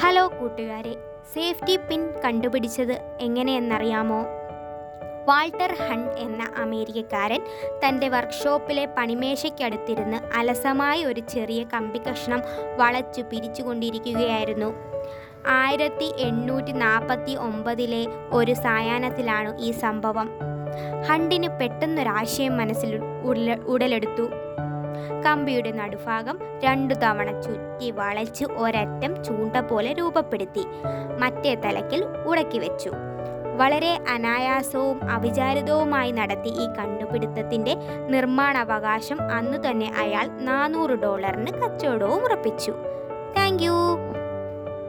Hello കൂട്ടുകാരെ safety pin കണ്ടുപിടിച്ചത് എങ്ങനെയെന്നറിയാമോ? Walter hunt എന്ന അമേരിക്കക്കാരൻ തന്റെ വർക്ക്ഷോപ്പിലെ പണിമേശയ്ക്കടുത്തിരുന്ന് അലസമായ ഒരു ചെറിയ കമ്പി കഷ്ണം വളച്ചു പിരിച്ചുകൊണ്ടിരിക്കുകയായിരുന്നു. ആയിരത്തി എണ്ണൂറ്റി നാൽപ്പത്തി ഒമ്പതിലെ ഒരു സായാഹ്നത്തിലാണ് ഈ സംഭവം. ഹണ്ടിന് പെട്ടെന്നൊരാശയം മനസ്സിൽ ഉടലെടുത്തു. കമ്പിയുടെ നടുഭാഗം രണ്ടു തവണ ചുറ്റി വളച്ച് ഒരറ്റം ചൂണ്ട പോലെ രൂപപ്പെടുത്തി മറ്റേ തലക്കിൽ ഉടക്കി വെച്ചു. വളരെ അനായാസവും അവിചാരിതവുമായി നടത്തി ഈ കണ്ടുപിടുത്തത്തിന്റെ നിർമ്മാണാവകാശം അന്നു തന്നെ അയാൾ നാനൂറ് ഡോളറിന് കച്ചവടവും ഉറപ്പിച്ചു. താങ്ക്